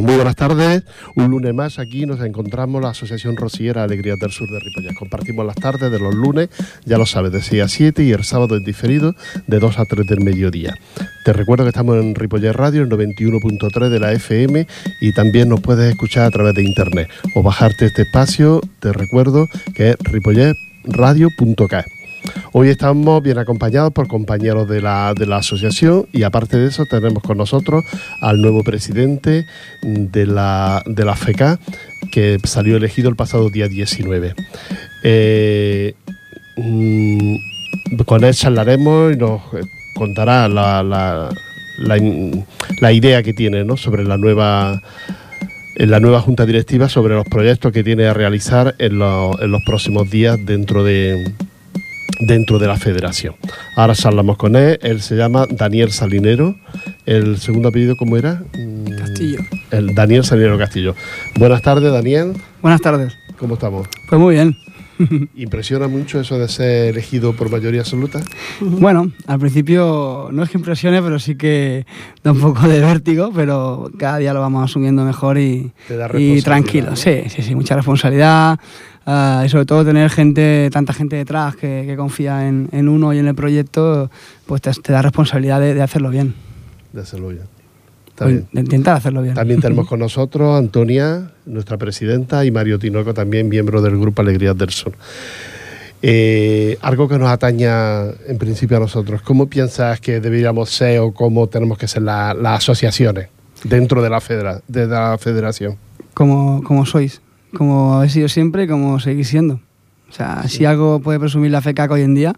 Muy buenas tardes. Un lunes más aquí nos encontramos la Asociación Rociera Alegría del Sur de Ripollas. Compartimos las tardes de los lunes, ya lo sabes, de 6 a 7 y el sábado en diferido de 2 a 3 del mediodía. Te recuerdo que estamos en Ripollas Radio, en 91.3 de la FM y también nos puedes escuchar a través de internet o bajarte este espacio, te recuerdo que es ripollesradio.ca. Hoy estamos bien acompañados por compañeros de la, de la asociación y aparte de eso tenemos con nosotros al nuevo presidente de la, de la FECA que salió elegido el pasado día 19. Eh, mm, con él charlaremos y nos contará la, la, la, idea que tiene ¿no? sobre la nueva en la nueva junta directiva sobre los proyectos que tiene a realizar en, en los próximos días dentro de, dentro de la federación. Ahora charlamos con él, él se llama Daniel Salinero, el segundo apellido ¿cómo era? Mm, Castillo. El Daniel Salinero Castillo. Buenas tardes, Daniel. Buenas tardes. ¿Cómo estamos? Pues muy bien. ¿Impresiona mucho eso de ser elegido por mayoría absoluta? Bueno, al principio no es que impresione, pero sí que da un poco de vértigo, pero cada día lo vamos asumiendo mejor y, y tranquilo. Sí, sí, sí, mucha responsabilidad. Ah, y sobre todo tener gente, tanta gente detrás que, confía en, uno y en el proyecto, pues te, da responsabilidad de, hacerlo bien. De hacerlo bien. Pues intentar hacerlo bien. También tenemos con nosotros Antonia, nuestra presidenta, y Mario Tinoco, también miembro del Grupo Alegrías del Sur. Eh, algo que nos ataña en principio a nosotros. ¿Cómo piensas que deberíamos ser o cómo tenemos que ser las asociaciones dentro de la, federa, de la federación? Como, como sois como he sido siempre y como seguís siendo. O sea, si algo puede presumir la FECAC hoy en día,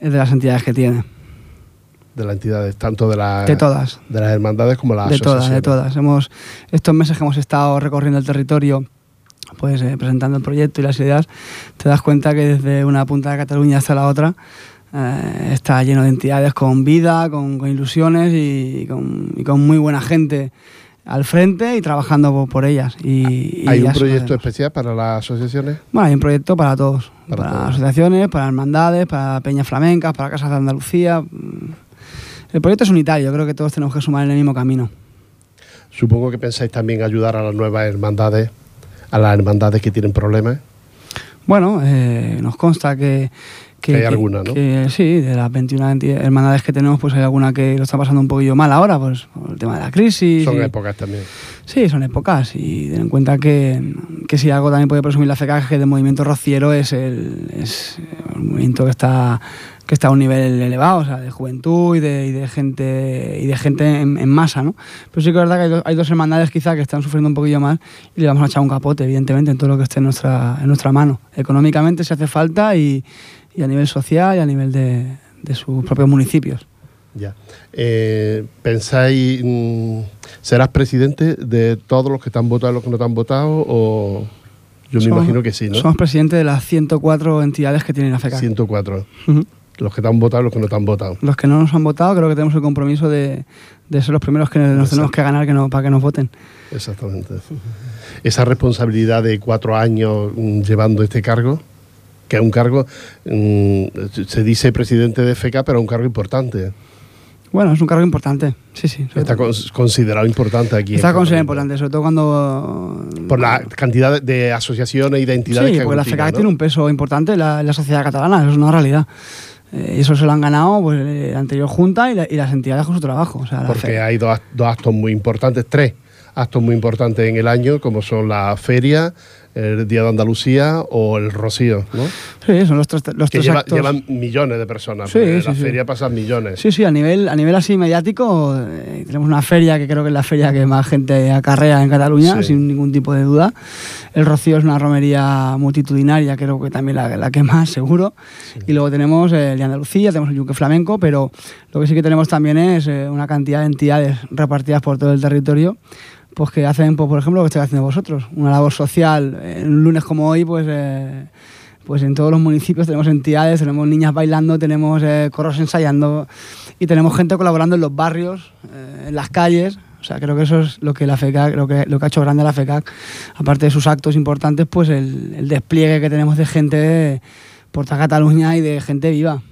es de las entidades que tiene. De las entidades, tanto de, las de todas. De las hermandades como las De todas, de todas. Hemos, estos meses que hemos estado recorriendo el territorio, pues eh, presentando el proyecto y las ideas, te das cuenta que desde una punta de Cataluña hasta la otra eh, está lleno de entidades con vida, con, ilusiones y con, y con muy buena gente al frente y trabajando por, ellas. Y, ¿Hay un proyecto especial para las asociaciones? Bueno, hay un proyecto para todos. Para, asociaciones, para hermandades, para peñas flamencas, para casas de Andalucía. Mm. El proyecto es unitario, creo que todos tenemos que sumar en el mismo camino. Supongo que pensáis también ayudar a las nuevas hermandades, a las hermandades que tienen problemas. Bueno, eh, nos consta que, que, hay alguna, ¿no? sí, de las 21 hermandades que tenemos, pues hay alguna que lo está pasando un poquillo mal ahora, pues por el tema de la crisis. Son épocas también. Sí, son épocas. Y ten en cuenta que, que si algo también puede presumir la FECA que el movimiento rociero es el, es el movimiento que está que está a un nivel elevado, o sea, de juventud y de, y de gente y de gente en, masa, ¿no? Pero sí que es verdad que hay, hay, dos hermandades quizá que están sufriendo un poquillo más y le vamos a echar un capote, evidentemente, en todo lo que esté en nuestra, en nuestra mano. Económicamente se hace falta y, y a nivel social y a nivel de, sus propios municipios. Ya. Eh, ¿Pensáis, mm, serás presidente de todos los que te han votado y los que no te han votado? O yo me imagino que sí, ¿no? Somos presidente de las 104 entidades que tienen AFECA. 104. Los que te han votado y los que no te han votado. Los que no nos han votado, creo que tenemos el compromiso de, ser los primeros que nos tenemos que ganar que no, para que nos voten. Exactamente. Esa responsabilidad de cuatro años mm, llevando este cargo, que es un cargo, mm, se dice presidente de FK, pero es un cargo importante. Bueno, es un cargo importante, sí, sí. Está considerado importante aquí. Está considerado importante, sobre todo cuando... Por la cantidad de asociaciones y de entidades sí, porque la FK tiene un peso importante en la, sociedad catalana, eso es una realidad. Eh, y eso se lo han ganado pues, eh, la anterior junta y, las entidades con su trabajo. porque hay dos, dos actos muy importantes, tres actos muy importantes en el año, como son la feria, el Día de Andalucía o el Rocío, ¿no? Sí, son los tres, los que llevan millones de personas. Sí, sí, la feria pasa millones. Sí, sí, a nivel, a nivel así mediático, eh, tenemos una feria que creo que es la feria que más gente acarrea en Cataluña, sin ningún tipo de duda. El Rocío es una romería multitudinaria, creo que también la, la que más, seguro. Y luego tenemos el de Andalucía, tenemos el Yunque Flamenco, pero lo que sí que tenemos también es eh, una cantidad de entidades repartidas por todo el territorio pues que hacen, pues, por ejemplo, lo que estáis haciendo vosotros, una labor social. En un lunes como hoy, pues, eh, pues en todos los municipios tenemos entidades, tenemos niñas bailando, tenemos eh, corros ensayando y tenemos gente colaborando en los barrios, eh, en las calles. O sea, creo que eso es lo que la FECAC, lo que, lo que ha hecho grande la FECAC, aparte de sus actos importantes, pues el, el despliegue que tenemos de gente por toda Cataluña y de gente viva.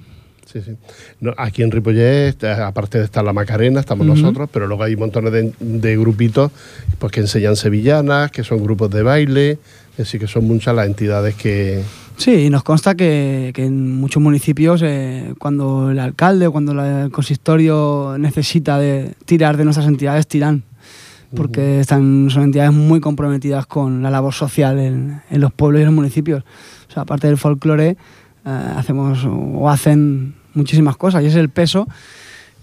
Sí, sí. aquí en Ripollet, aparte de estar la Macarena, estamos nosotros, pero luego hay montones de, de, grupitos pues, que enseñan sevillanas, que son grupos de baile, así que son muchas las entidades que... Sí, y nos consta que, en muchos municipios, eh, cuando el alcalde o cuando el consistorio necesita de tirar de nuestras entidades, tiran porque están, son entidades muy comprometidas con la labor social en, los pueblos y en los municipios. O sea, aparte del folclore, eh, hacemos o hacen muchísimas cosas y es el peso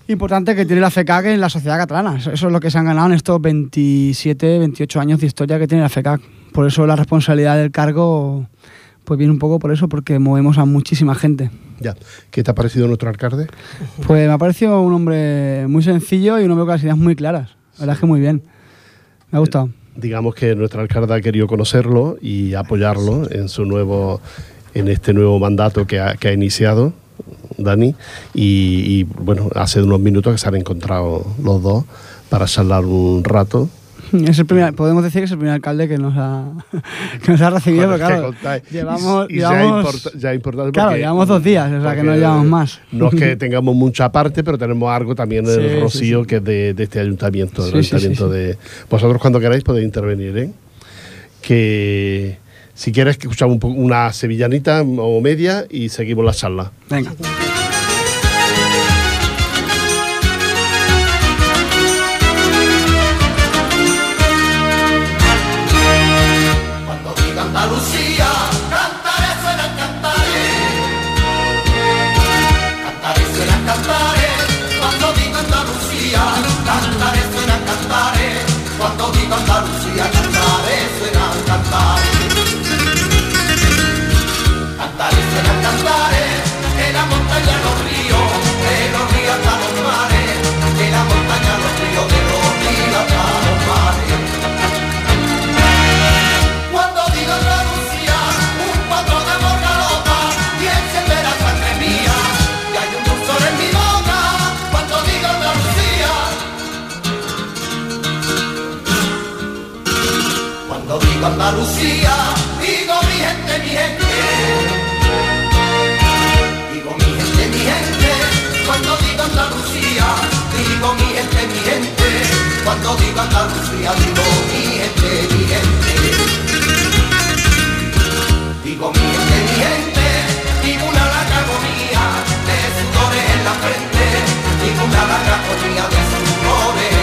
importante que tiene la FECAC en la sociedad catalana. Eso es lo que se han ganado en estos 27, 28 años de historia que tiene la FECAC. Por eso la responsabilidad del cargo pues viene un poco por eso, porque movemos a muchísima gente. Ya. ¿Qué te ha parecido nuestro alcalde? Pues me ha parecido un hombre muy sencillo y un hombre con las ideas muy claras. La verdad es que muy bien. Me ha gustado. digamos que nuestro alcalde ha querido conocerlo y apoyarlo en su nuevo en este nuevo mandato que ha, que ha iniciado Dani y, y, bueno hace unos minutos que se han encontrado los dos para charlar un rato. Es el primer, podemos decir que es el primer alcalde que nos ha, que nos ha recibido, pero claro, llevamos, y, llevamos ya, importante claro, llevamos dos días, o sea que no llevamos más. No es que tengamos mucha parte, pero tenemos algo también en el Rocío, que es de, de, este ayuntamiento, del ayuntamiento de... Vosotros cuando queráis podéis intervenir, ¿eh? Que si quieres escuchamos un una sevillanita o media y seguimos la charla. Venga. Andalucía, digo mi gente, mi gente. Digo mi gente, mi gente, cuando digo Andalucía, digo mi gente, mi gente. Cuando digo Andalucía, digo mi gente, mi gente. Digo mi gente, mi gente, digo una larga agonía de sudores en la frente, digo una larga agonía de sudores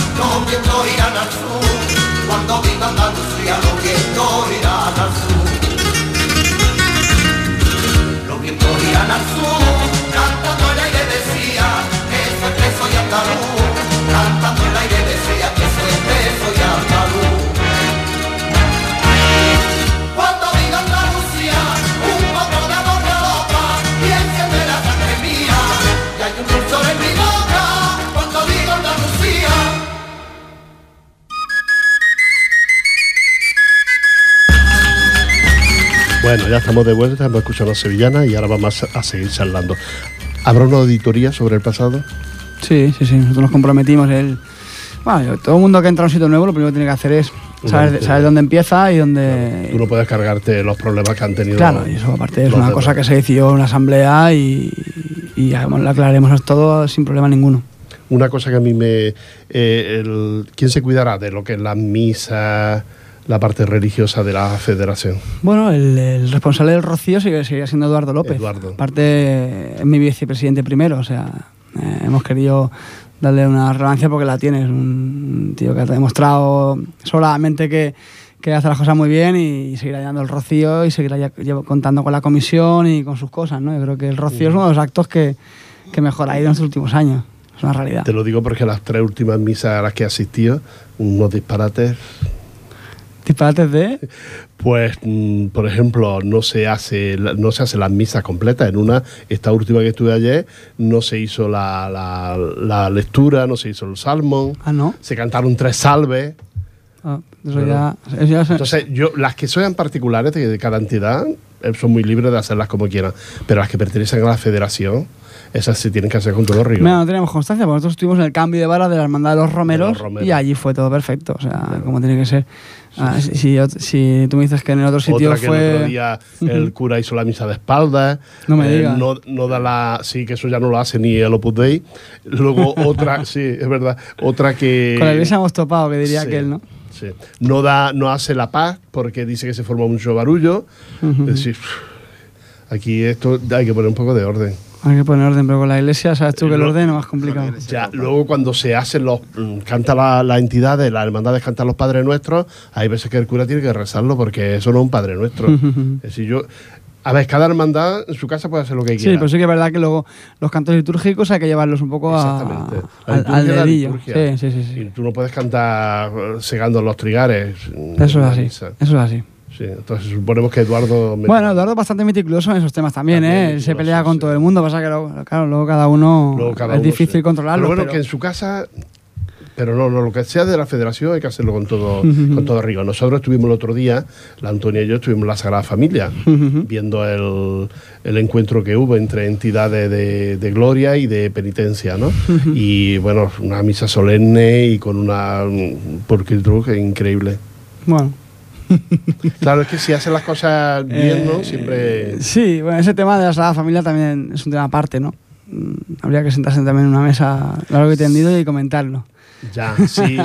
los vientos irán al sur. Cuando digo Andalucía, los vientos irán al sur. Los vientos irán al sur, cantando el aire decía, que soy preso y andaluz. Bueno, ya estamos de vuelta, hemos escuchado a Sevillana y ahora vamos a seguir charlando. ¿Habrá una auditoría sobre el pasado? Sí, sí, sí, nosotros nos comprometimos. El... Bueno, todo el mundo que entra a un sitio nuevo lo primero que tiene que hacer es saber, saber dónde empieza y dónde... tú no puedes cargarte los problemas que han tenido. Claro, y eso aparte es una cosa que se decidió en una asamblea y, y bueno, lo aclararemos todo sin problema ninguno. Una cosa que a mí me... eh, el- ¿Quién se cuidará de lo que es la misa, la parte religiosa de la federación? Bueno, el, el responsable del Rocío sigue, siendo Eduardo López. Eduardo. Aparte, es mi vicepresidente primero, o sea, eh, hemos querido darle una relevancia porque la tiene. Es un tío que ha demostrado solamente que, que hace las cosas muy bien y, seguirá llevando el Rocío y seguirá ya- llevo- contando con la comisión y con sus cosas, ¿no? Yo creo que el Rocío es uno de los actos que, que mejor ha ido en estos últimos años. Es una realidad. Te lo digo porque las tres últimas misas a las que he asistido, unos disparates Disparates de... Pues, mm, por ejemplo, no se hace la- no se hacen las misas completas. En una, esta última que estuve ayer, no se hizo la, la- la lectura, no se hizo el salmón, Ah, no. se cantaron tres salves. Ah, eso Bueno. ya, eso ya se- Entonces, yo, las que sean particulares de, cada entidad, eh, son muy libres de hacerlas como quieran. Pero las que pertenecen a la federación, esas se tienen que hacer con todo rigor. Mira, no teníamos constancia, porque nosotros estuvimos en el cambio de vara de la hermandad de los romeros, De los romeros. y allí fue todo perfecto, o sea, como tiene que ser. Ah, si, si yo- si tú me dices que en el otro sitio Otra que fue... el otro día el cura hizo la misa de espaldas. No me eh, digas. no, no da la. Sí, que eso ya no lo hace ni el Opus Dei. Luego otra, sí, es verdad. Otra que. Con la iglesia hemos topado, que diría Sí, aquel, ¿no? Sí. No, da, no hace la paz porque dice que se forma mucho barullo. Es decir, aquí esto hay que poner un poco de orden. Hay que poner orden, pero con la iglesia, sabes tú Y que el orden es más complicado. Ya, luego cuando se hacen los. mm, canta la, la entidades, las hermandades cantan los padres nuestros, hay veces que el cura tiene que rezarlo porque eso no es un padre nuestro. es decir, yo. A ver, cada hermandad en su casa puede hacer lo que Sí, quiera. pero sí que es verdad que luego los cantos litúrgicos hay que llevarlos un poco a, Exactamente. La al, dedillo. Sí, sí, sí. sí. Y tú no puedes cantar eh, segando los trigares. Eso es así. misa. Eso es así. Sí, entonces suponemos que Eduardo. me- Bueno, Eduardo es bastante meticuloso en esos temas también, También ¿eh? Él se pelea con sí. todo el mundo, pasa que luego, claro, luego cada uno luego cada es uno difícil controlarlo. Pero bueno, pero- que en su casa. Pero no, no, lo que sea de la federación hay que hacerlo con todo, Ujú. con todo rigor. Nosotros estuvimos el otro día, la Antonia y yo estuvimos en la Sagrada Familia, viendo el, el encuentro que hubo entre entidades de, de gloria y de penitencia, ¿no? Y bueno, una misa solemne y con una mm, pulcritud increíble. Bueno. Claro, es que si hacen las cosas bien, ¿no? Eh, Siempre. Sí, bueno, ese tema de la Sagrada Familia también es un tema aparte, ¿no? Mm, Habría que sentarse también en una mesa largo y tendido y comentarlo. Ya, sí.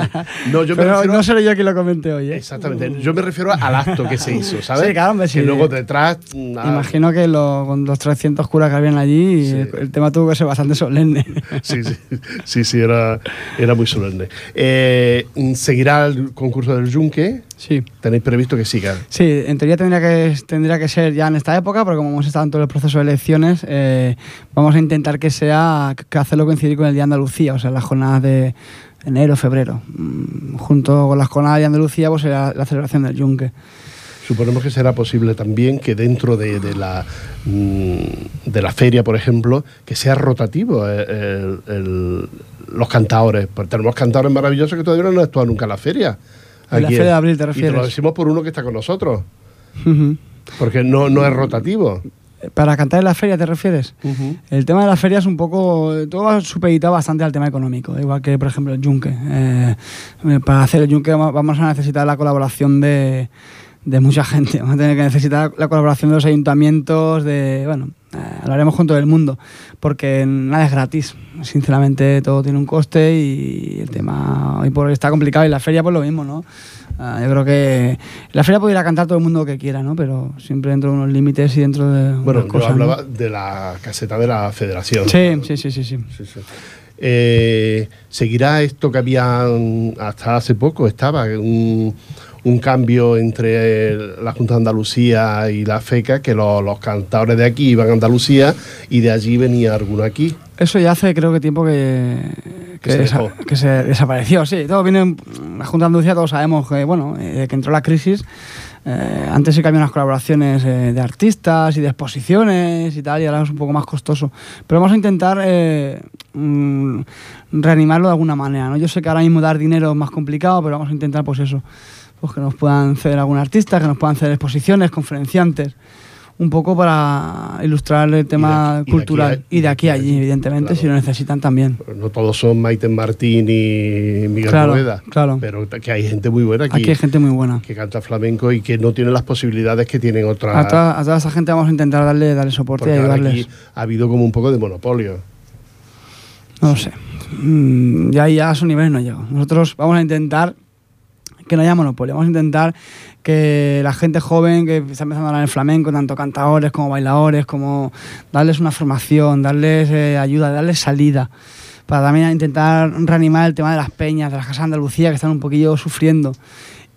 No, yo me Pero refiero. no seré yo quien lo comente hoy, ¿eh? Exactamente. Yo me refiero al acto que se hizo, ¿sabes? Sí, claro, hombre, sí. Que luego detrás. ah, Imagino que lo- con los 300 curas que habían allí, Sí. el, el tema tuvo que ser bastante solemne. Sí, sí, sí, sí, era, era muy solemne. Eh, ¿Seguirá el concurso del Yunque? sí. ¿Tenéis previsto que siga? Sí, en teoría tendría que, tendría que ser ya en esta época, porque como hemos estado en todo el proceso de elecciones, eh, vamos a intentar que sea, que hacerlo coincidir con el Día de Andalucía, o sea, las jornadas de enero, febrero. Mm, Junto con las jornadas de Andalucía, pues será la celebración del Yunque. Suponemos que será posible también que dentro de, de la, mm, de la feria, por ejemplo, que sea rotativo eh, el- el- los cantadores. Porque tenemos cantadores maravillosos que todavía no han actuado nunca en la feria. En la Feria de Abril, ¿te Y te refieres? lo decimos por uno que está con nosotros. Porque no, no es rotativo. Para cantar en la feria, ¿te refieres? El tema de la feria es un poco. Todo va supeditado bastante al tema económico, igual que, por ejemplo, el Yunque. Eh, para hacer el Yunque va- vamos a necesitar la colaboración de, de mucha gente. Vamos a tener que necesitar la colaboración de los ayuntamientos, de. Bueno, eh, hablaremos con todo el mundo, porque nada es gratis. Sinceramente, todo tiene un coste y el tema hoy por hoy está complicado. Y la feria, pues lo mismo, ¿no? Ah, yo creo que la feria puede ir a cantar todo el mundo que quiera, ¿no? Pero siempre dentro de unos límites y dentro de. Bueno, yo cosas, ¿no? hablaba de la caseta de la federación. Sí, sí, sí, sí, sí. Sí, sí. Eh, ¿Seguirá esto que había hasta hace poco? Estaba un, un cambio entre la Junta de Andalucía y la FECA, que lo- los cantadores de aquí iban a Andalucía y de allí venía alguno aquí. Eso ya hace creo que tiempo que, Que se desa- dejó. que se desapareció, sí. Todo viene, en- la Junta de Andalucía todos sabemos que, bueno, eh, que entró la crisis. eh, antes que había unas colaboraciones eh, de artistas y de exposiciones y tal, y ahora es un poco más costoso. Pero vamos a intentar eh, mm, reanimarlo de alguna manera, ¿no? Yo sé que ahora mismo dar dinero es más complicado, pero vamos a intentar, pues eso, pues que nos puedan ceder algún artista, que nos puedan ceder exposiciones, conferenciantes. un poco para ilustrar el tema aquí- y de cultural. y de aquí a allí, evidentemente, claro. si lo necesitan también. No todos son Maiten Martín y Miguel Claro, Poveda, claro. pero que hay gente muy buena aquí, Aquí hay gente muy buena. que canta flamenco y que no tiene las posibilidades que tienen otras. A toda, a toda esa gente vamos a intentar darle, darle soporte y porque ayudarles. aquí ha habido como un poco de monopolio. No lo sé. Mm, ya, ya a esos niveles no llego. Nosotros vamos a intentar que no haya monopolio. Vamos a intentar que la gente joven que está empezando ahora en el flamenco, tanto cantadores como bailadores, como darles una formación, darles eh, ayuda, darles salida. Para también intentar reanimar el tema de las peñas, de las casas de Andalucía que están un poquillo sufriendo.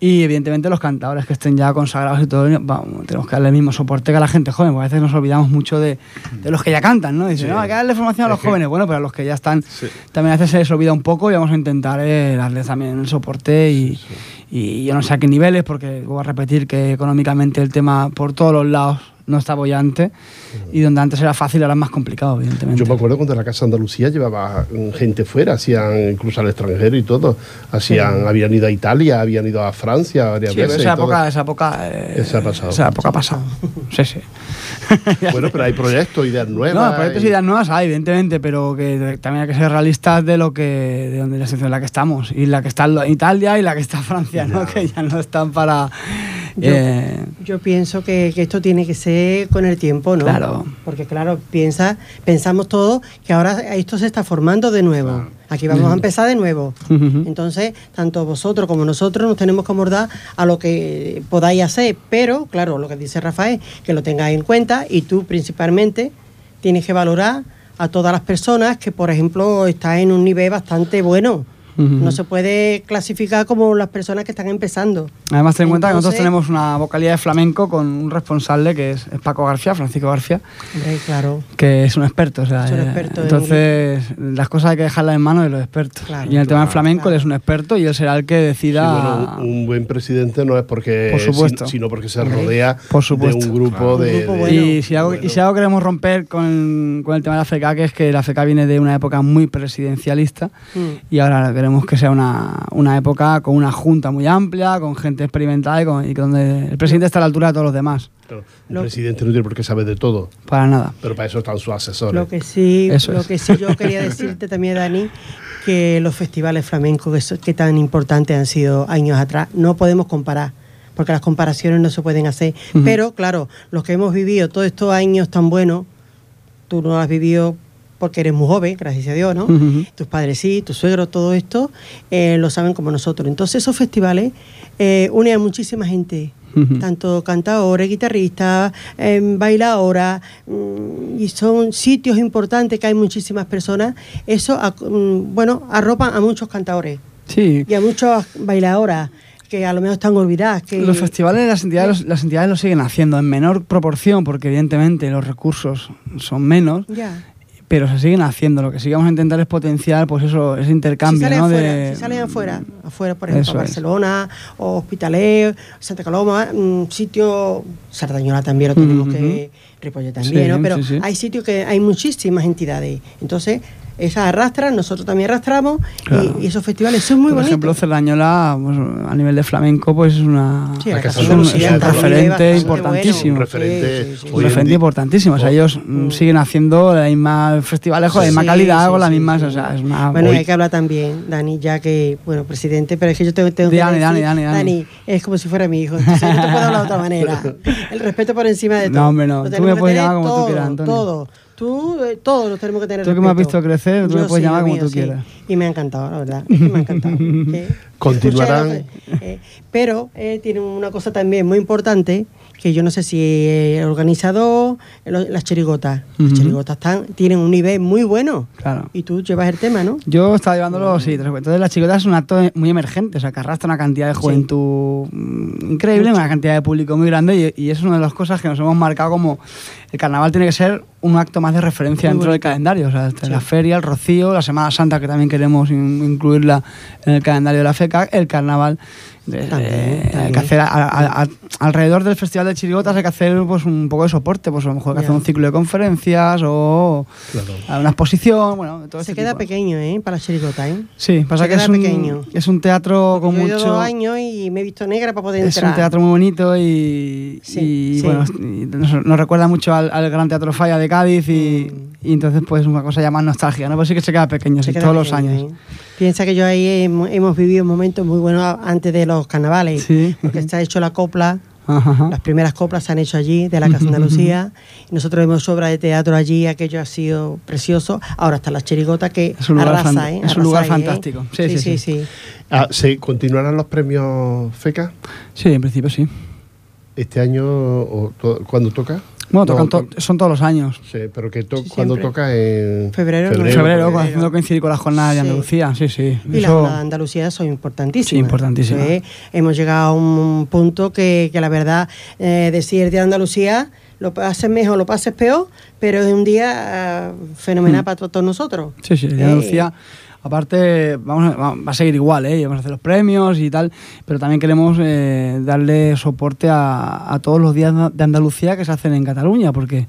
Y evidentemente los cantadores que estén ya consagrados y todo, vamos, tenemos que darle el mismo soporte que a la gente joven, porque a veces nos olvidamos mucho de, de los que ya cantan, ¿no? Dicen, Sí. no, hay que darle formación a Es los que- jóvenes. Bueno, pero a los que ya están, Sí. también a veces se les olvida un poco y vamos a intentar eh, darles también el soporte y, y yo no sé a qué niveles, porque voy a repetir que económicamente el tema por todos los lados no está bollante y donde antes era fácil ahora es más complicado, evidentemente. Yo me acuerdo cuando la Casa Andalucía llevaba gente fuera, hacían incluso al extranjero y todo. Hacían, Habían ido a Italia, habían ido a Francia varias Sí, veces. esa y todo. época, esa época, eh, Esa ha pasado. Esa época ha pasado. Sí, sí. Bueno, pero hay proyectos, ideas nuevas. No, proyectos y- ideas nuevas hay, evidentemente, pero que también hay que ser realistas de lo que de donde la situación en la que estamos y la que está en Italia y la que está Francia, ¿no? Ya. Que ya no están para Yo- eh, Yo pienso que, que esto tiene que ser con el tiempo, ¿no? Claro. Porque claro, piensa, pensamos todos que ahora esto se está formando de nuevo. Aquí vamos a empezar de nuevo. Entonces, tanto vosotros como nosotros nos tenemos que abordar a lo que podáis hacer, pero claro, lo que dice Rafael, que lo tengáis en cuenta y tú principalmente tienes que valorar a todas las personas que, por ejemplo, están en un nivel bastante bueno. Ujú. No se puede clasificar como las personas que están empezando. Además, ten en cuenta que nosotros tenemos una vocalidad de flamenco con un responsable que es, es Paco García, Francisco García, Hombre, claro. que es un experto. O sea, Es un eh, experto en- entonces, las cosas hay que dejarlas en manos de los expertos. Claro, y en el tema del claro, flamenco, claro. él es un experto y él será el que Sí, decida. bueno, un, buen presidente no es porque Por supuesto. sin- sino porque se rodea Por supuesto. de un grupo Claro. de, Un grupo de- bueno. y, si algo, bueno. y si algo queremos romper con, con el tema de la FK, que es que la FK viene de una época muy presidencialista Mm. y ahora queremos que sea una, una época con una junta muy amplia, con gente experimentada y, con- y donde el presidente está a la altura de todos los demás. Claro, Lo- presidente no tiene por qué saber de todo, Para nada. pero para eso están sus asesores. Lo que sí, Eso lo es. que sí yo quería decirte también, Dani, que los festivales flamencos que, so- que tan importantes han sido años atrás, no podemos comparar, porque las comparaciones no se pueden hacer. Pero claro, los que hemos vivido todos estos años tan buenos, tú no has vivido porque eres muy joven, gracias a Dios, ¿no? Tus padres sí, tus suegros, todo esto, eh, lo saben como nosotros. Entonces esos festivales eh, unen a muchísima gente, tanto cantadores, guitarristas, eh, bailadoras, mm, y son sitios importantes que hay muchísimas personas. Eso, mm, bueno, arropan a muchos cantadores Sí. y a muchas bailadoras que a lo mejor están olvidadas. Que, Los festivales las entidades, las entidades lo siguen haciendo en menor proporción porque evidentemente los recursos son menos. Pero se siguen haciendo. Lo que sí vamos a intentar es potenciar pues eso, ese Si intercambio, salen ¿no? afuera, de, si salen afuera, afuera, por ejemplo, Eso es. Barcelona, o Hospitalet, Santa Coloma, mm, sitio, Sardañola también lo tenemos Ujú. que, Ripollet también, Sí, ¿no? Pero sí, sí. hay sitios que hay muchísimas entidades. Entonces, esas arrastran, nosotros también arrastramos, Claro. y, y esos festivales son muy Por ejemplo, bonitos. Cerdañola, pues, a nivel de flamenco, pues es una, Sí, es un, un un referente importantísimo. Un referente Sí, sí, importantísimo. O sea, Oh. ellos mm, siguen haciendo la misma festivales con la misma calidad, sí, con las mismas. sí. O sea, es una. Bueno, Hoy- hay que hablar también, Dani, ya que, bueno, presidente, pero es que yo tengo, tengo Dani, que decir, Dani, Dani, Dani. es como si fuera mi hijo, entonces no te puedo hablar de otra manera. El respeto por encima de todo. No, hombre, no. Tú tenemos me que puedes llamar como tú quieras, Antonio. Todo, Tú, eh, todos los tenemos que tener Tú que me has visto crecer, tú me Yo puedes sí, llamar como mío, tú sí. quieras. Y me ha encantado, la verdad. Es que me ha encantado. Que- Continuarán. eh, pero eh, tiene una cosa también muy importante que yo no sé si el organizador, las chirigotas. Las Ujú. chirigotas están, tienen un nivel muy bueno. Claro. Y tú llevas el tema, ¿no? Yo estaba llevándolo, sí. te lo cuento. Entonces, las chicotas es un acto muy emergente, o sea, que arrastra una cantidad de juventud mm, increíble, Mucho. una cantidad de público muy grande, y, y es una de las cosas que nos hemos marcado como el carnaval tiene que ser un acto más de referencia Muy dentro del calendario. O sea, entre Sí. la feria, el rocío, la Semana Santa, que también queremos in- incluirla en el calendario de la FECA, el carnaval, También, eh, Hay también. que hacer a- a- a- alrededor del Festival de Chirigotas hay que hacer pues, un poco de soporte, pues a lo mejor hay que hacer un ciclo de conferencias o Claro. una exposición, bueno, todo Se este queda tipo. pequeño, ¿eh? Para chirigota, ¿eh? Sí, pasa Se que es un, pequeño. es un teatro con Yo mucho... dos años y me he visto negra para poder Es entrar. un teatro muy bonito y, Sí, y, sí. bueno, y nos, nos recuerda mucho al, al Gran Teatro Falla de Cádiz y, Mm. y entonces pues una cosa ya más nostalgia, ¿no? Pues sí que se queda pequeño, Se sí, queda todos los pequeño, años. ¿eh? Piensa que yo ahí hemos, hemos vivido momentos muy buenos antes de los carnavales. Sí. Porque se ha hecho la copla, Ajá, ajá. las primeras coplas se han hecho allí, de la Casa Andalucía. y nosotros hemos obra de teatro allí, aquello ha sido precioso. Ahora está la chirigota que Es un lugar arrasa, fan- ¿eh? es un lugar ¿eh? fantástico. Sí, sí, sí. sí. Ah, ¿Se continuarán los premios FECA Sí, en principio sí. este año o cuándo toca? Bueno, No, tocan to- to- son todos los años. Sí, pero que to- Sí, cuando toca en Febrero, ¿no? En Pero febrero, porque- haciendo coincidir con las jornadas de Sí. Andalucía, sí, sí. Y las Eso- jornadas de Andalucía son importantísimas. Sí, importantísimas. Sí, hemos llegado a un punto que, que la verdad, eh, decir el Día de Andalucía, lo pases mejor, lo pases peor, pero es un día eh, fenomenal Mm. para to- todos nosotros. Sí, sí, el de Eh, Andalucía. Aparte, vamos a- va a seguir igual, ¿eh? Vamos a hacer los premios y tal, pero también queremos eh, darle soporte a, a todos los días de Andalucía que se hacen en Cataluña, porque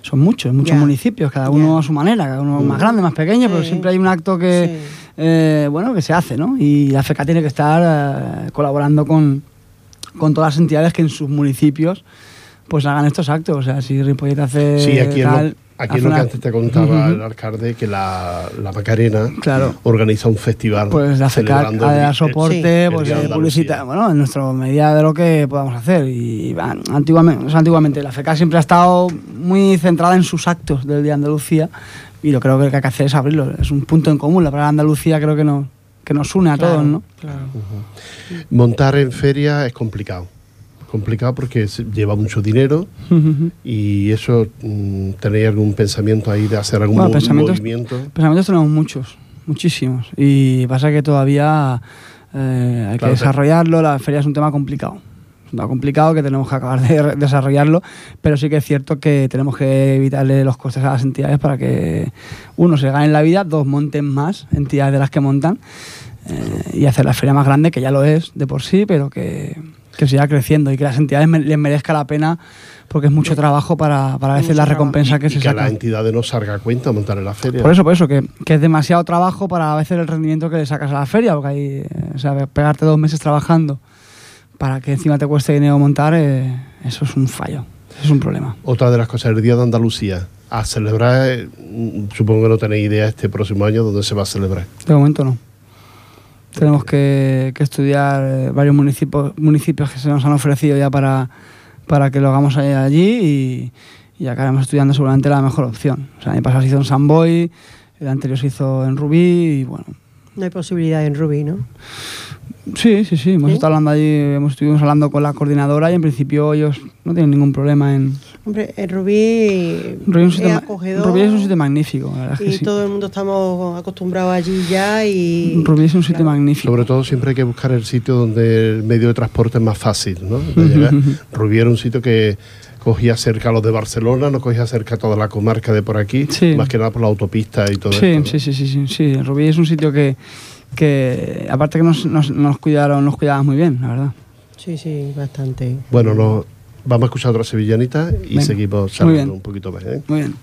son muchos, muchos municipios, cada uno a su manera, cada uno más grande, más pequeño, pero siempre hay un acto que, Sí. eh, bueno, que se hace, ¿no? Y la FECA tiene que estar colaborando con, con todas las entidades que en sus municipios pues hagan estos actos. O sea, si Ripollet hace Sí, aquí es lo, tal, aquí es lo que antes te contaba Ujú. el alcalde, que la, la Macarena Claro. organiza un festival. Pues la FECA celebrando a dar soporte, el pues Día de eh, publicitar, bueno, en nuestra medida de lo que podamos hacer. Y va, antiguamente, o sea, antiguamente la FECA siempre ha estado muy centrada en sus actos del Día de Andalucía y lo creo que lo que hay que hacer es abrirlo. Es un punto en común, la palabra Andalucía creo que, no, que nos une a Claro, todos, ¿no? claro. Montar en feria es complicado. Complicado porque lleva mucho dinero y eso, mm, ¿tenéis algún pensamiento ahí de hacer algún Bueno, pensamientos- movimiento? Pensamientos tenemos muchos, muchísimos. Y pasa que todavía eh, hay Claro, que desarrollarlo. La feria es un tema complicado. Es un tema complicado que tenemos que acabar de desarrollarlo, pero sí que es cierto que tenemos que evitarle los costes a las entidades para que, uno, se ganen la vida, dos, monten más entidades de las que montan eh, y hacer la feria más grande, que ya lo es de por sí, pero que, que siga creciendo y que las entidades me- les merezca la pena porque es mucho trabajo para, para a veces la recompensa que y se que saca. las entidades no salga a cuenta montar en la feria. Por eso, por eso, que, que es demasiado trabajo para a veces el rendimiento que le sacas a la feria, porque ahí, o sea, pegarte dos meses trabajando para que encima te cueste dinero montar, eh, eso es un fallo, es un problema. Otra de las cosas, el Día de Andalucía. A celebrar, eh, supongo que no tenéis idea este próximo año dónde se va a celebrar. De momento no. Tenemos que, que estudiar eh, varios municipios, municipios que se nos han ofrecido ya para, para que lo hagamos allí y, y acabaremos estudiando seguramente la mejor opción. O sea, el año pasado se hizo en San Boy, el anterior se hizo en Rubí y bueno, No hay posibilidad en Rubí, ¿no? Sí, sí, sí. Hemos ¿Sí? estado hablando allí, hemos estuvimos hablando con la coordinadora y en principio ellos no tienen ningún problema en. Hombre, en Rubí, Rubí es un sitio, es ma- acogedor Rubí es un sitio magnífico, la verdad es y que sí. todo el mundo estamos acostumbrados allí ya y... Rubí es un sitio Claro. magnífico. Sobre todo siempre hay que buscar el sitio donde el medio de transporte es más fácil, ¿no? De llegar. Rubí era un sitio que cogía cerca a los de Barcelona, no cogía cerca a toda la comarca de por aquí, Sí. más que nada por la autopista y todo Sí, esto. ¿no? sí, sí, sí, sí, sí. Rubí es un sitio que, que aparte que nos, nos, nos cuidaron, nos cuidaban muy bien, la verdad. Sí, sí, bastante. Bueno, no, vamos a escuchar otra sevillanita y Venga. seguimos charlando un poquito más. ¿eh? Muy bien.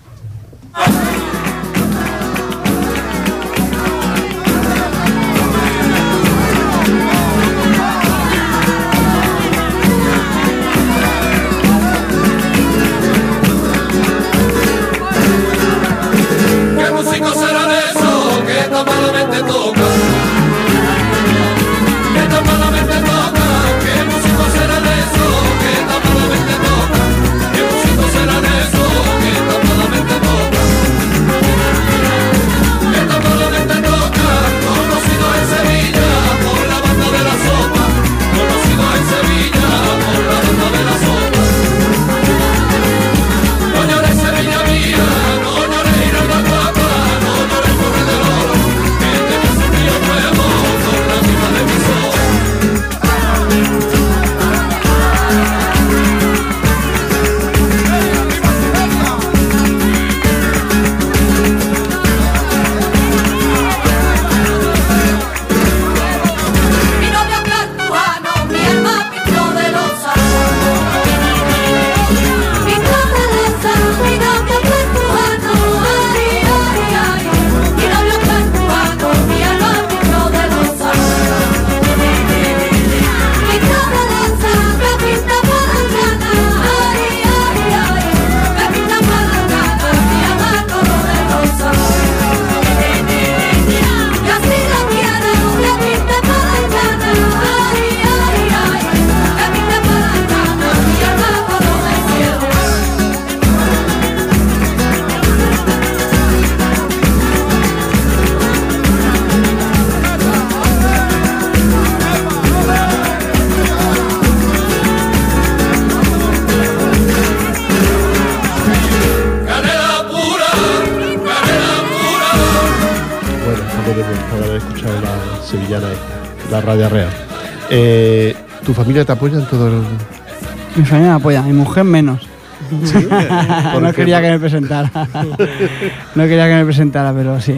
Familia te apoya en todo el...? Mi familia me apoya, mi mujer menos. ¿Por no quería que me presentara. no quería que me presentara, pero sí,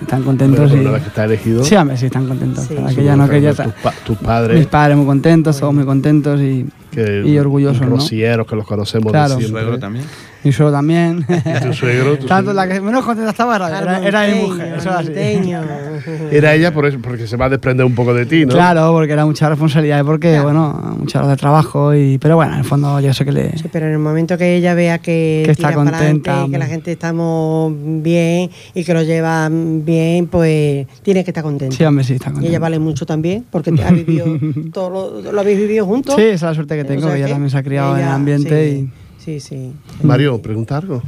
están Bueno, contentos. por y- vez que está elegido... Sí, hombre, sí, están contentos. Sí. Que ya no que quería tus, pa- tus Mis padres padres muy contentos, todos muy contentos y que y orgullosos, ¿no? rocieros que los conocemos Claro. de ¿Tu siempre. suegro también? Mi suegro también. Tu suegro, tu Tanto suegro. la que menos contenta estaba era, era, era mi mujer. Eso así. Era ella por eso, porque se va a desprender un poco de ti, ¿no? Claro, porque era mucha responsabilidad y porque, Claro. bueno, muchas horas de trabajo. Y, pero bueno, en el fondo yo sé que le. Sí, pero en el momento que ella vea que, Que está contenta, que la hombre. gente estamos bien y que lo llevan bien, pues tiene que estar contenta. Sí, hombre, sí, está y contenta. ella vale mucho también, porque te ha vivido todo lo, lo habéis vivido juntos. Sí, esa es la suerte que O tengo, sea que ella que también se ha criado en el ambiente sí, Sí, sí. Mario, pregunta algo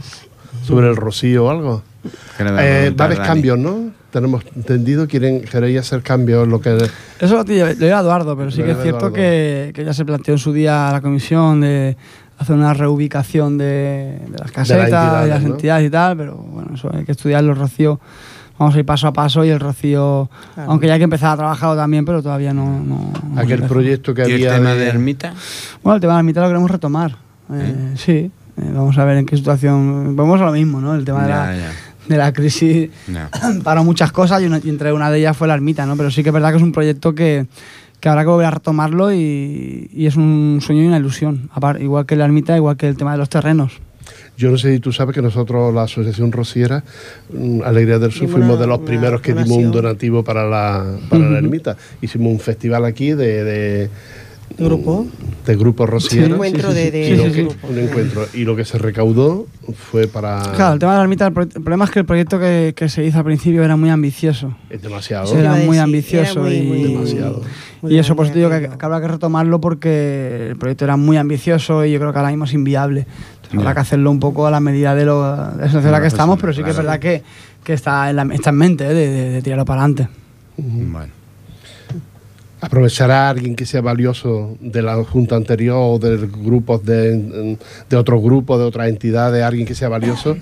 sobre el rocío o algo. ¿Qué le va a Eh, varios cambios, ¿no? Tenemos entendido, quieren, queréis hacer cambios, lo que... eso lo lleva Eduardo, pero sí que es cierto que, que ya se planteó en su día la comisión de hacer una reubicación de, de las casetas, de, entidades, las ¿no? entidades y tal, pero bueno, eso hay que estudiarlo, el Rocío. Vamos a ir paso a paso y el Rocío, Claro. aunque ya hay que empezar a trabajarlo también, pero todavía no. no- no Aquel proyecto que ¿Y el había tema de- de ermita? Bueno, el tema de la mitad lo queremos retomar. Eh, Sí, eh, vamos a ver en qué situación. Vamos a lo mismo, ¿no? El tema de, la, de la crisis No. paró muchas cosas y, una- y entre una de ellas fue la ermita, ¿no? Pero sí que es verdad que es un proyecto que, que habrá que volver a retomarlo y, y es un sueño y una ilusión. Igual que la ermita, igual que el tema de los terrenos. Yo no sé si tú sabes que nosotros, la Asociación Rociera, mm, Alegría del Sur, fuimos de los primeros que dimos un donativo para la, para la ermita. Hicimos un festival aquí de... de Grupo. De grupos Un encuentro sí, sí, de, de Y lo Sí, sí, que- sí. Un encuentro. Y lo que se recaudó fue para... Claro, el tema de la ermita, el, pro- el problema es que el proyecto que, que se hizo al principio era muy ambicioso. Es demasiado. Sí, era muy ambicioso era muy, y, muy- Demasiado. muy y eso pues te digo que, que habrá que retomarlo porque el proyecto era muy ambicioso y yo creo que ahora mismo es inviable. Entonces, habrá que hacerlo un poco a la medida de, lo, de la situación en la que estamos, pues, pero sí que es verdad que, que está, en la- está en mente eh, de, de- de tirarlo para adelante. Bueno. ¿Aprovechará alguien que sea valioso de la junta anterior o de grupos de, de otros grupos, de otras entidades, alguien que sea valioso?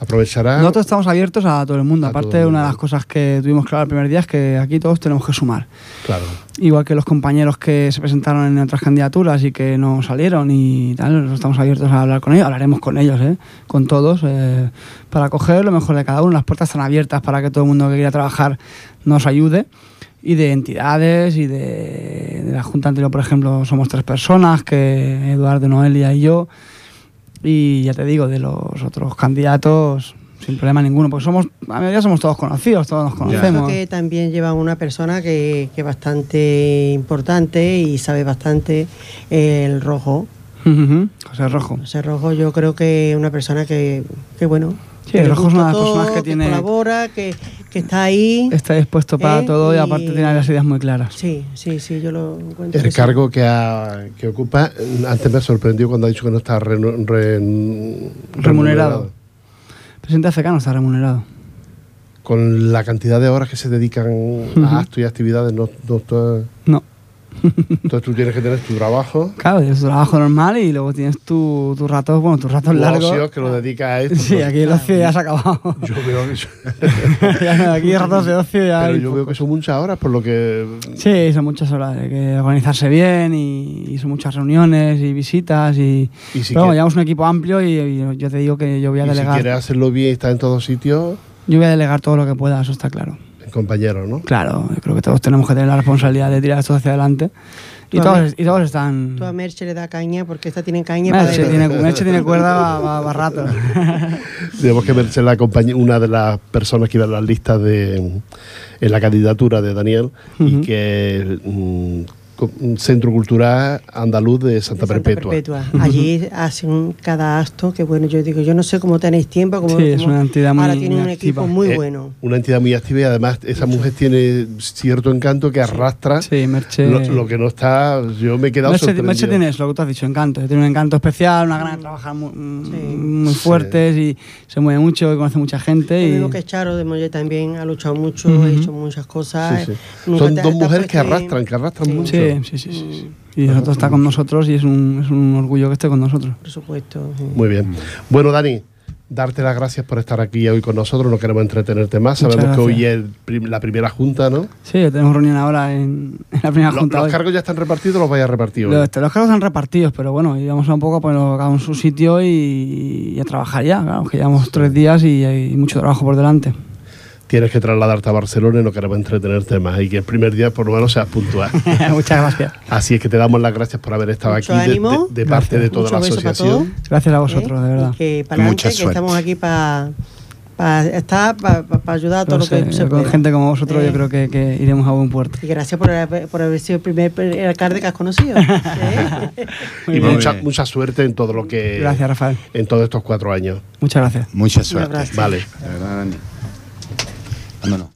¿Aprovechará? Nosotros estamos abiertos a todo el mundo. A Aparte, el una de mundo. las cosas que tuvimos claro el primer día es que aquí todos tenemos que sumar. Claro. Igual que los compañeros que se presentaron en otras candidaturas y que no salieron y tal, estamos abiertos a hablar con ellos, hablaremos con ellos, ¿eh? con todos, eh, para coger lo mejor de cada uno. Las puertas están abiertas para que todo el mundo que quiera trabajar nos ayude. Y de entidades y de, de la Junta anterior, por ejemplo, somos tres personas, que Eduardo, Noelia y yo. Y ya te digo, de los otros candidatos, sin problema ninguno, porque somos, a medida somos todos conocidos, todos nos Creo conocemos. que también lleva una persona que, que es bastante importante y sabe bastante el rojo. José Rojo. José Rojo yo creo que es una persona que, que bueno, Sí, que el Rojo es una de las personas que tiene- colabora, que, que está ahí. Está dispuesto para ¿Eh? todo y Y- aparte tiene las ideas muy claras. Sí, sí, sí, yo lo encuentro. El sí. cargo que, ha- que ocupa, antes me sorprendió cuando ha dicho que no está renu- ren- Remunerado. El presidente AFK no está remunerado. Con la cantidad de horas que se dedican a actos y actividades, no, no está- No. Entonces tú tienes que tener tu trabajo, Claro, tienes tu trabajo normal y luego tienes tu- tus ratos, bueno, tus ratos tu largos. que lo dedicas a esto. Sí, pues, aquí el ocio ya se ha acabado. Yo veo que, no, aquí ratos de ocio ya pero yo veo que son muchas horas, por lo que Sí, son muchas horas. Hay que organizarse bien y, y son muchas reuniones y visitas. Y, Y si pero bueno, llevamos un equipo amplio y, y yo te digo que yo voy a y si delegar. quieres hacerlo bien y estar en todos sitios, Yo voy a delegar todo lo que pueda, eso está claro. Compañeros, ¿no? Claro, yo creo que todos tenemos que tener la responsabilidad de tirar esto hacia adelante. Y todos, y todos están. Tú a Merche le da caña porque esta tiene caña para Merche de- tiene, Merche tiene cuerda va, va- va rato. Tenemos que verse la compañía, una de las personas que iba en las listas de en la candidatura de Daniel y que mm, Centro Cultural Andaluz de Santa, de Perpetua. Allí hacen cada acto que bueno, yo digo, yo no sé cómo tenéis tiempo, cómo, Sí, es una entidad muy- ahora tiene muy un equipo muy Eh, bueno. Una entidad muy activa y además esa mujer tiene cierto encanto que arrastra Sí, Merche. lo, lo que no está. Yo me he quedado Merche, sorprendido. Merche tiene eso, lo que tú has dicho, encanto. Tiene un encanto especial, una ganas de trabajar muy, Sí. muy Sí. fuertes y se mueve mucho y conoce mucha gente. Lo Y, mismo que Charo de Molle también ha luchado mucho, ha hecho muchas cosas. Sí, sí. Nunca Son te- dos mujeres que arrastran, que arrastran Sí. mucho. Sí, sí, sí. Y nosotros está con nosotros y es un, es un orgullo que esté con nosotros. Por supuesto. sí. Muy bien. Bueno, Dani, Darte las gracias por estar aquí hoy con nosotros, no queremos entretenerte más. Muchas Sabemos que hoy es prim- la primera junta, ¿no? Sí, tenemos reunión ahora en, en la primera Lo- junta. ¿Los hoy. cargos ya están repartidos o los vais a repartir hoy? Los, este, los cargos están repartidos, pero bueno, íbamos a un poco a ponerlo cada uno en su sitio y, y a trabajar ya. Claro, que llevamos tres días y hay mucho trabajo por delante. Tienes que trasladarte a Barcelona y no queremos entretenerte más. Y que el primer día por lo menos seas puntual. Muchas gracias. Así es que te damos las gracias por haber estado Mucho aquí de- ánimo. de, de parte de toda Mucho la para asociación. Gracias a vosotros, ¿eh? de verdad. Y que para adelante, Mucha que suerte. estamos aquí para estar, para ayudar a todo No lo que se con gente como vosotros Eh, yo creo que, que iremos a buen puerto. Y gracias por haber, por haber sido el primer el alcalde que has conocido. ¿eh? Y mucha, mucha suerte en todo lo que. Gracias, Rafael. En todos estos cuatro años. Muchas gracias. Mucha suerte. Vale. De verdad,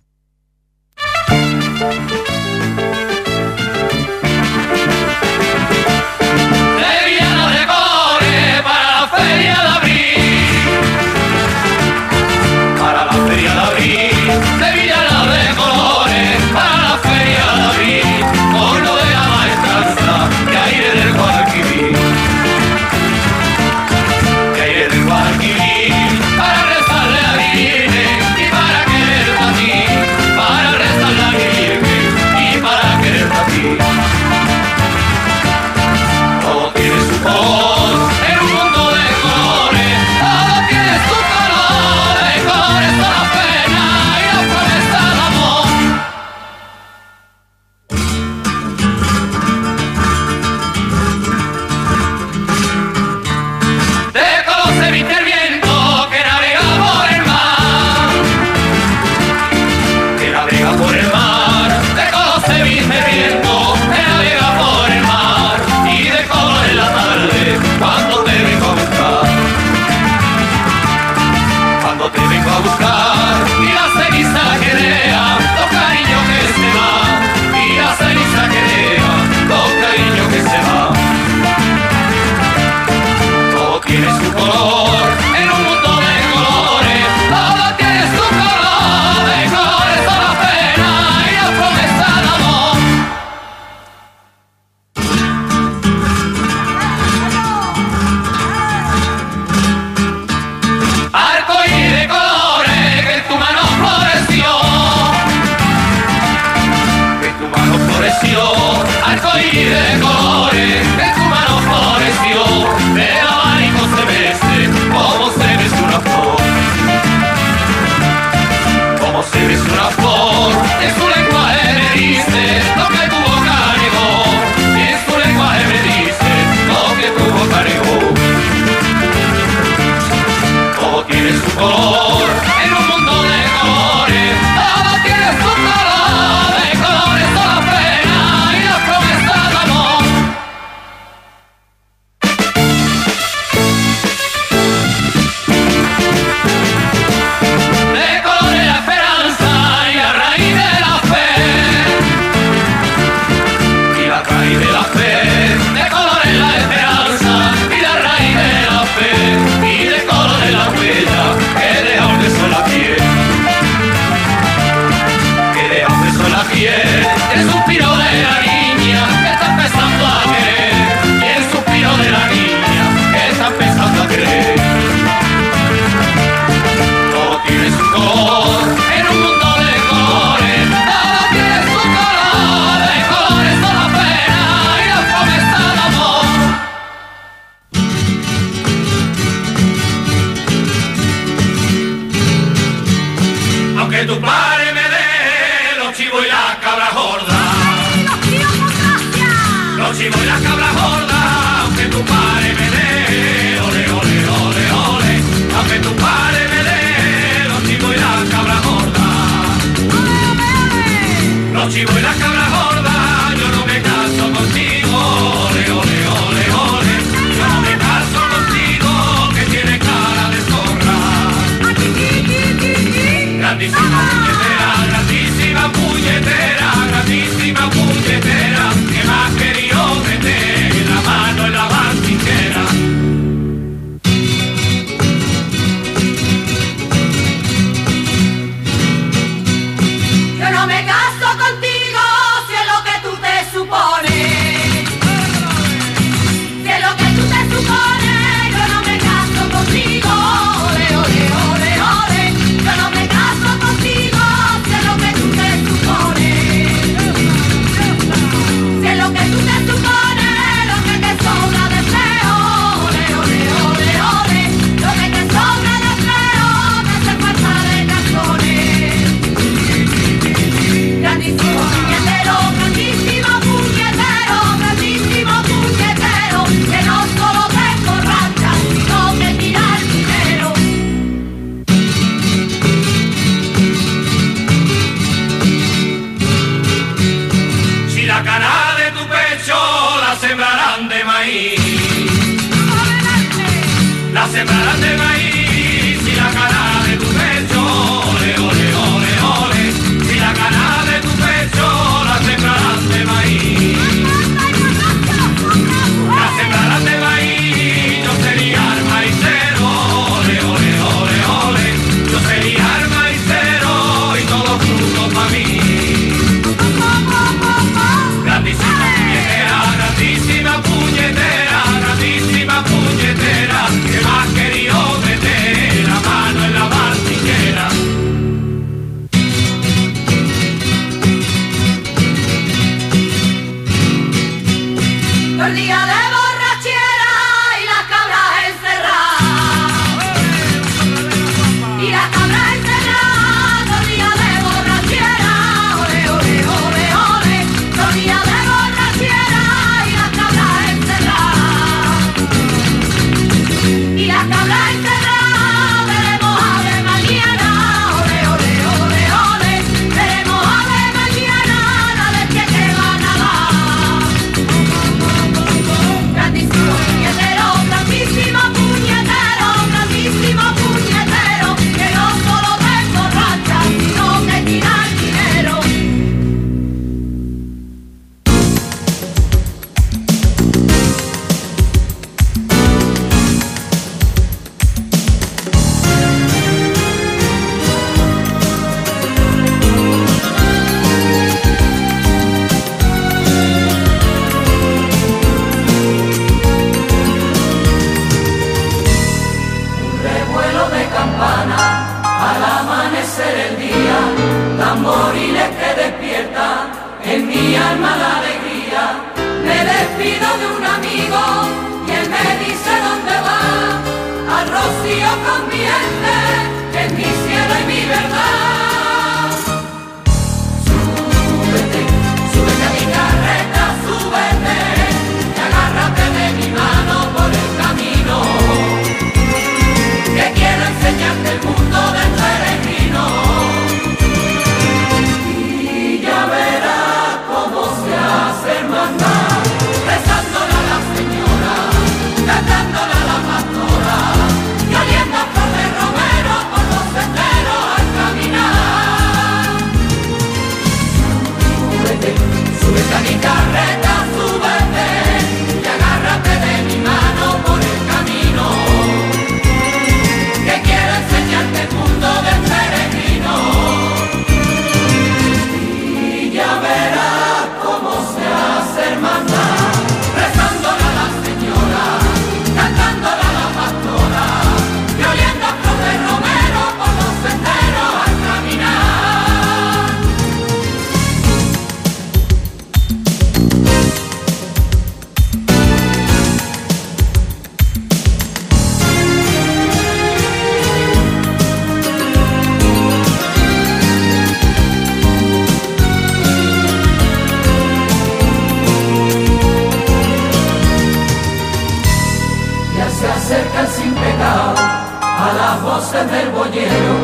se acercan sin pecado a las voces del boyero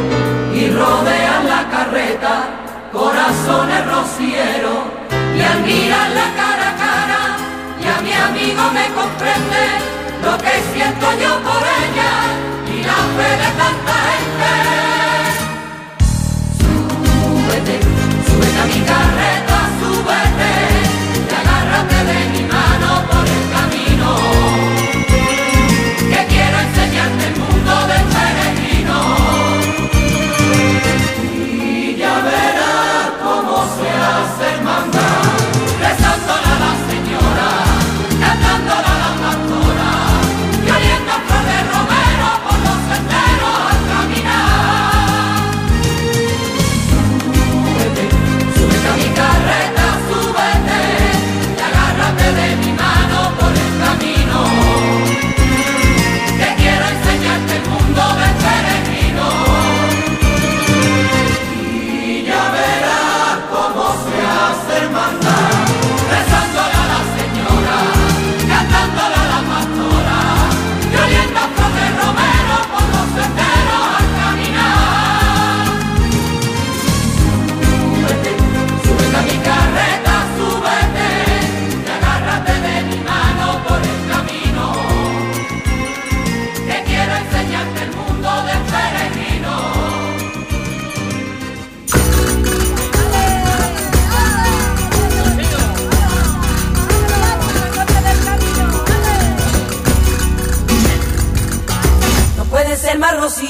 y rodean la carreta, corazones rocieros y admiran la cara a cara y a mi amigo me comprende lo que siento yo por ella y la fe de tanta gente. Súbete, a mi carreta.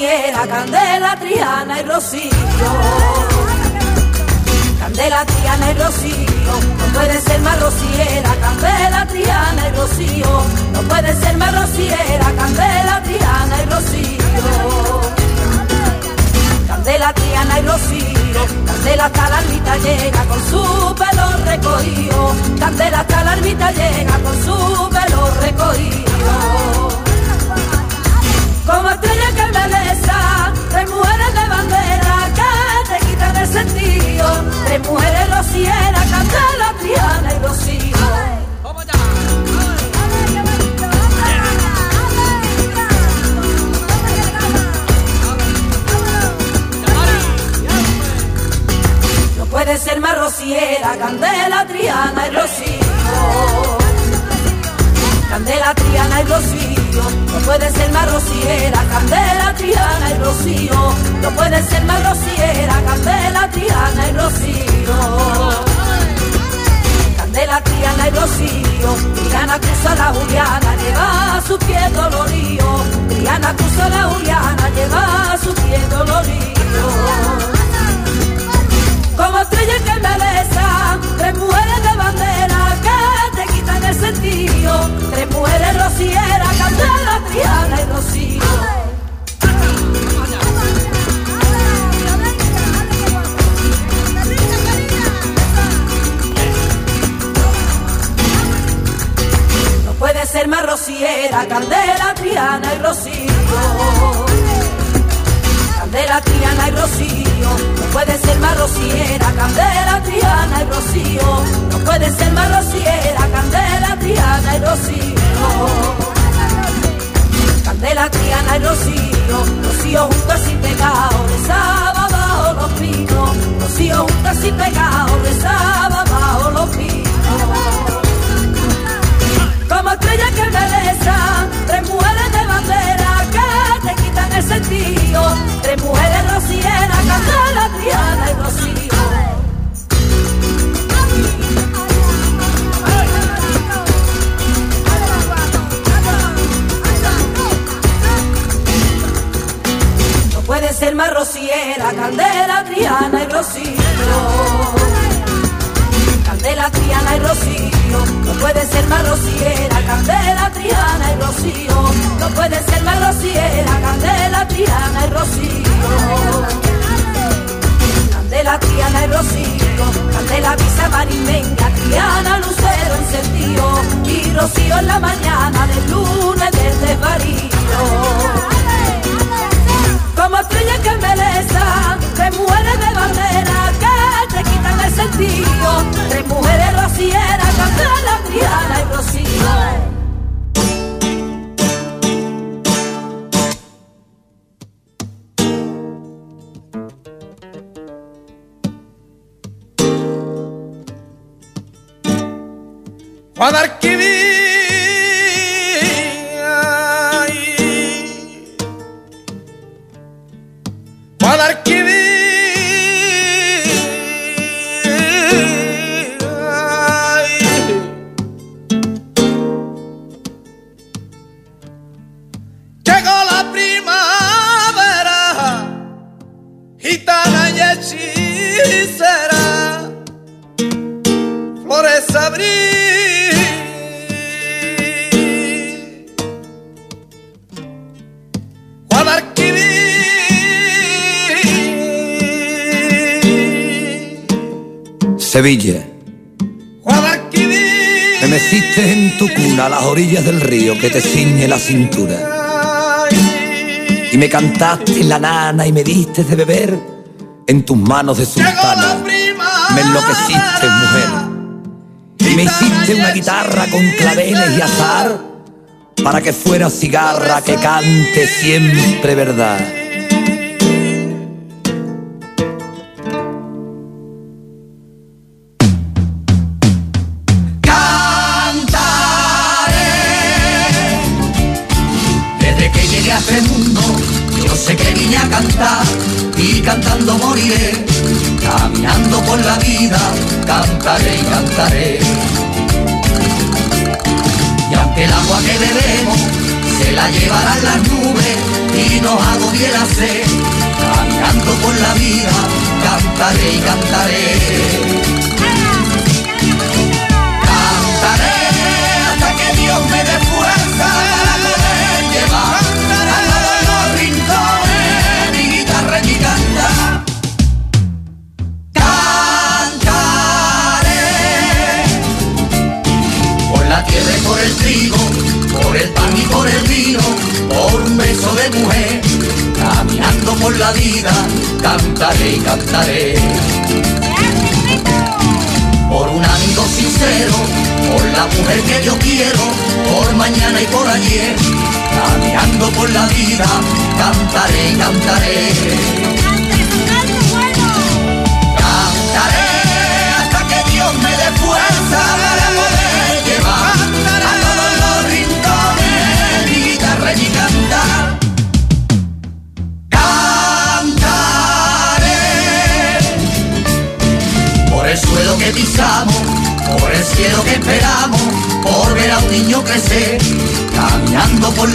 Rociera, Candela, Triana y Rocío. Candela, Triana y Rocío, no puede ser más rociera, Candela, Triana y Rocío, no puede ser más rociera, Candela, Triana y Rocío. Candela, Triana y Rocío, Candela hasta la ermita llega con su pelo recogido, Candela hasta la ermita llega con su pelo recogido. Como estrella que embeleza, tres mujeres de bandera que te quitan el sentido, tres mujeres rocieras, Candela, Triana y Rocío. No puede ser más rociera, Candela, Triana y Rocío. Candela, Triana y Rocío, no puede ser más rociera, Candela, Triana y Rocío, no puede ser más rociera, Candela, Triana y Rocío. Candela, Triana y Rocío, Triana cruza la Juliana, lleva su pie dolorido, Triana cruza la Juliana, lleva ser más rociera, Candela, Triana y Rocío. Candela, Triana y Rocío, no puede ser más rociera, Candela, Triana y Rocío, no puede ser más rociera, Candela, Triana y Rocío. Candela, Triana y Rocío, Rocío juntas y pegado, rezaba bajo los pinos, Rocío juntas y pegado, rezaba bajo los pinos. Como estrella que embeleza, tres mujeres de bandera que te quitan el sentido, tres mujeres rocieras, Candela, Triana y Rocío. No puede ser más rociera, Candela, Triana y Rocío. Candela, Triana y Rocío, no puede ser más rociera, Candela, Triana y Rocío, no puede ser más rociera, Candela, Triana y Rocío. Candela, Triana y Rocío, Candela, Visa, Marimenga, Triana, Lucero encendido, y Rocío en la mañana del lunes desde París. Como estrella que embeleza, tres mujeres de bandera que te quitan el sentido, tres mujeres rocieras, Candela, Triana y que te ciñe la cintura. Y me cantaste la nana y me diste de beber en tus manos de sultana. Me enloqueciste, mujer. Y me hiciste una guitarra con claveles y azar para que fuera cigarra que cante siempre verdad. Cantaré y cantaré. Y aunque el agua que bebemos se la llevarán las nubes y nos agobie la sed. Caminando por la vida, cantaré y cantaré. El trigo, por el pan y por el vino, por un beso de mujer, caminando por la vida, cantaré y cantaré por un amigo sincero, por la mujer que yo quiero, por mañana y por ayer, caminando por la vida, cantaré, cantaré. Cantaré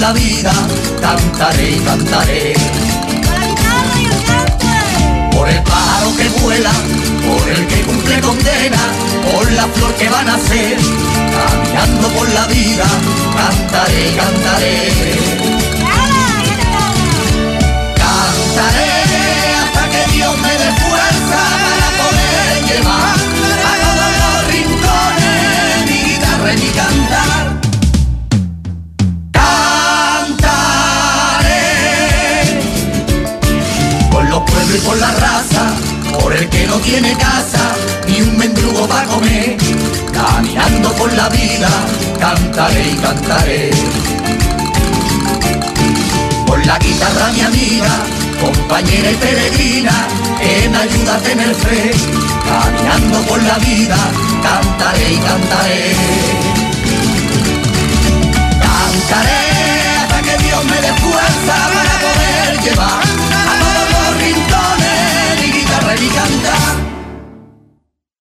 la vida, cantaré y cantaré. Por el pájaro que vuela, por el que cumple condena, por la flor que va a nacer, caminando por la vida, cantaré y cantaré. Cantaré hasta que Dios me dé fuerza para poder llevar a todos los rincones mi guitarra y mi cantar. por la raza, por el que no tiene casa, ni un mendrugo para comer. Caminando por la vida, cantaré y cantaré. Por la guitarra mi amiga, compañera y peregrina, que me ayuda a tener fe. Caminando por la vida, cantaré y cantaré. Cantaré hasta que Dios me dé fuerza para poder llevar rincones, mi guitarra y mi cantar.